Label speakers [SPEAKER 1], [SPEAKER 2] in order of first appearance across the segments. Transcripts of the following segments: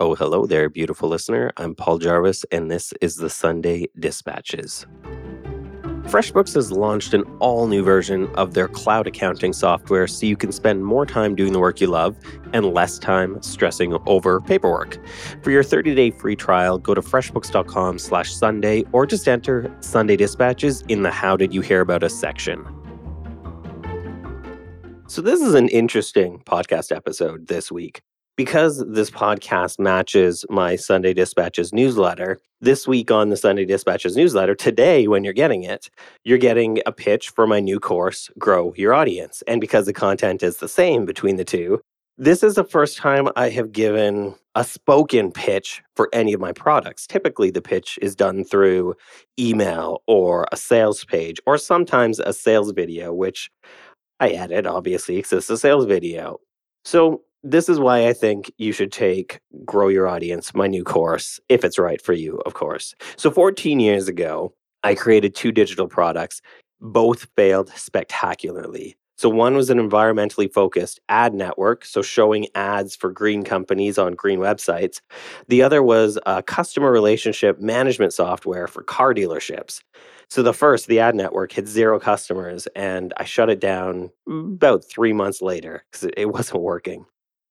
[SPEAKER 1] Oh, hello there, beautiful listener. I'm Paul Jarvis, and this is the Sunday Dispatches. FreshBooks has launched an all new version of their cloud accounting software so you can spend more time doing the work you love and less time stressing over paperwork. For your 30 day free trial, go to freshbooks.com slash Sunday or just enter Sunday Dispatches in the How Did You Hear About Us section. So, this is an interesting podcast episode this week because this podcast matches my Sunday Dispatches newsletter, this week on the Sunday Dispatches newsletter, today, when you're getting it, you're getting a pitch for my new course, Grow Your Audience. And because the content is the same between the two, this is the first time I have given a spoken pitch for any of my products. Typically, the pitch is done through email or a sales page, or sometimes a sales video, which I edit, obviously, because it's a sales video. So this is why I think you should take Grow Your Audience, my new course, if it's right for you, of course. So, 14 years ago, I created two digital products. Both failed spectacularly. So, one was an environmentally focused ad network, so showing ads for green companies on green websites. The other was a customer relationship management software for car dealerships. So, the first, the ad network, had zero customers, and I shut it down about three months later because it wasn't working.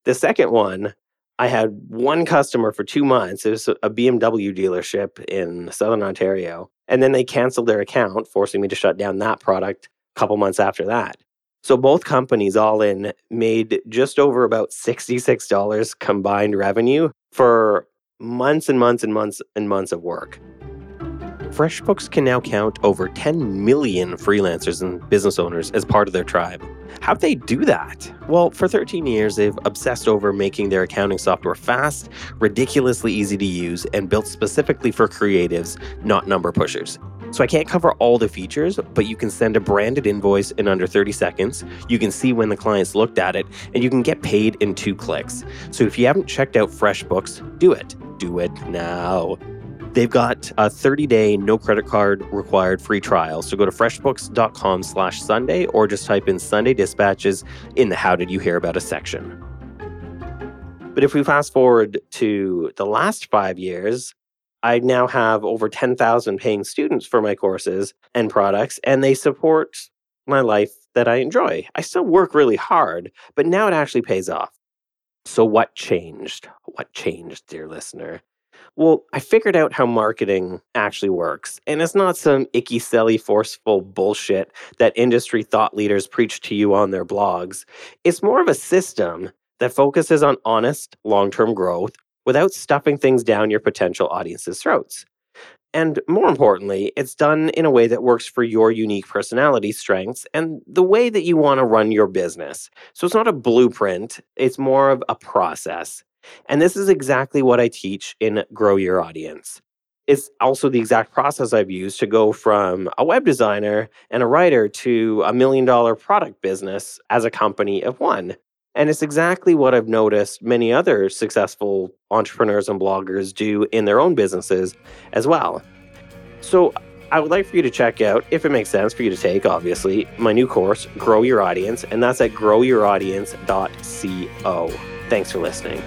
[SPEAKER 1] The second one, I had one customer for two months. It was a BMW dealership in Southern Ontario. And then they canceled their account, forcing me to shut down that product a couple months after that. So both companies all in made just over about $66 combined revenue for months and months and months and months of work. FreshBooks can now count over 10 million freelancers and business owners as part of their tribe. How'd they do that? Well, for 13 years, they've obsessed over making their accounting software fast, ridiculously easy to use, and built specifically for creatives, not number pushers. So I can't cover all the features, but you can send a branded invoice in under 30 seconds. You can see when the clients looked at it, and you can get paid in two clicks. So if you haven't checked out FreshBooks, do it. Do it now. They've got a 30-day no credit card required free trial. So go to freshbooks.com slash Sunday or just type in Sunday dispatches in the how did you hear about us section. But if we fast forward to the last five years, I now have over 10,000 paying students for my courses and products, and they support my life that I enjoy. I still work really hard, but now it actually pays off. So, what changed? What changed, dear listener? Well, I figured out how marketing actually works. And it's not some icky, silly, forceful bullshit that industry thought leaders preach to you on their blogs. It's more of a system that focuses on honest, long term growth without stuffing things down your potential audience's throats. And more importantly, it's done in a way that works for your unique personality strengths and the way that you want to run your business. So it's not a blueprint, it's more of a process. And this is exactly what I teach in Grow Your Audience. It's also the exact process I've used to go from a web designer and a writer to a million dollar product business as a company of one. And it's exactly what I've noticed many other successful entrepreneurs and bloggers do in their own businesses as well. So I would like for you to check out, if it makes sense for you to take, obviously, my new course, Grow Your Audience, and that's at growyouraudience.co. Thanks for listening.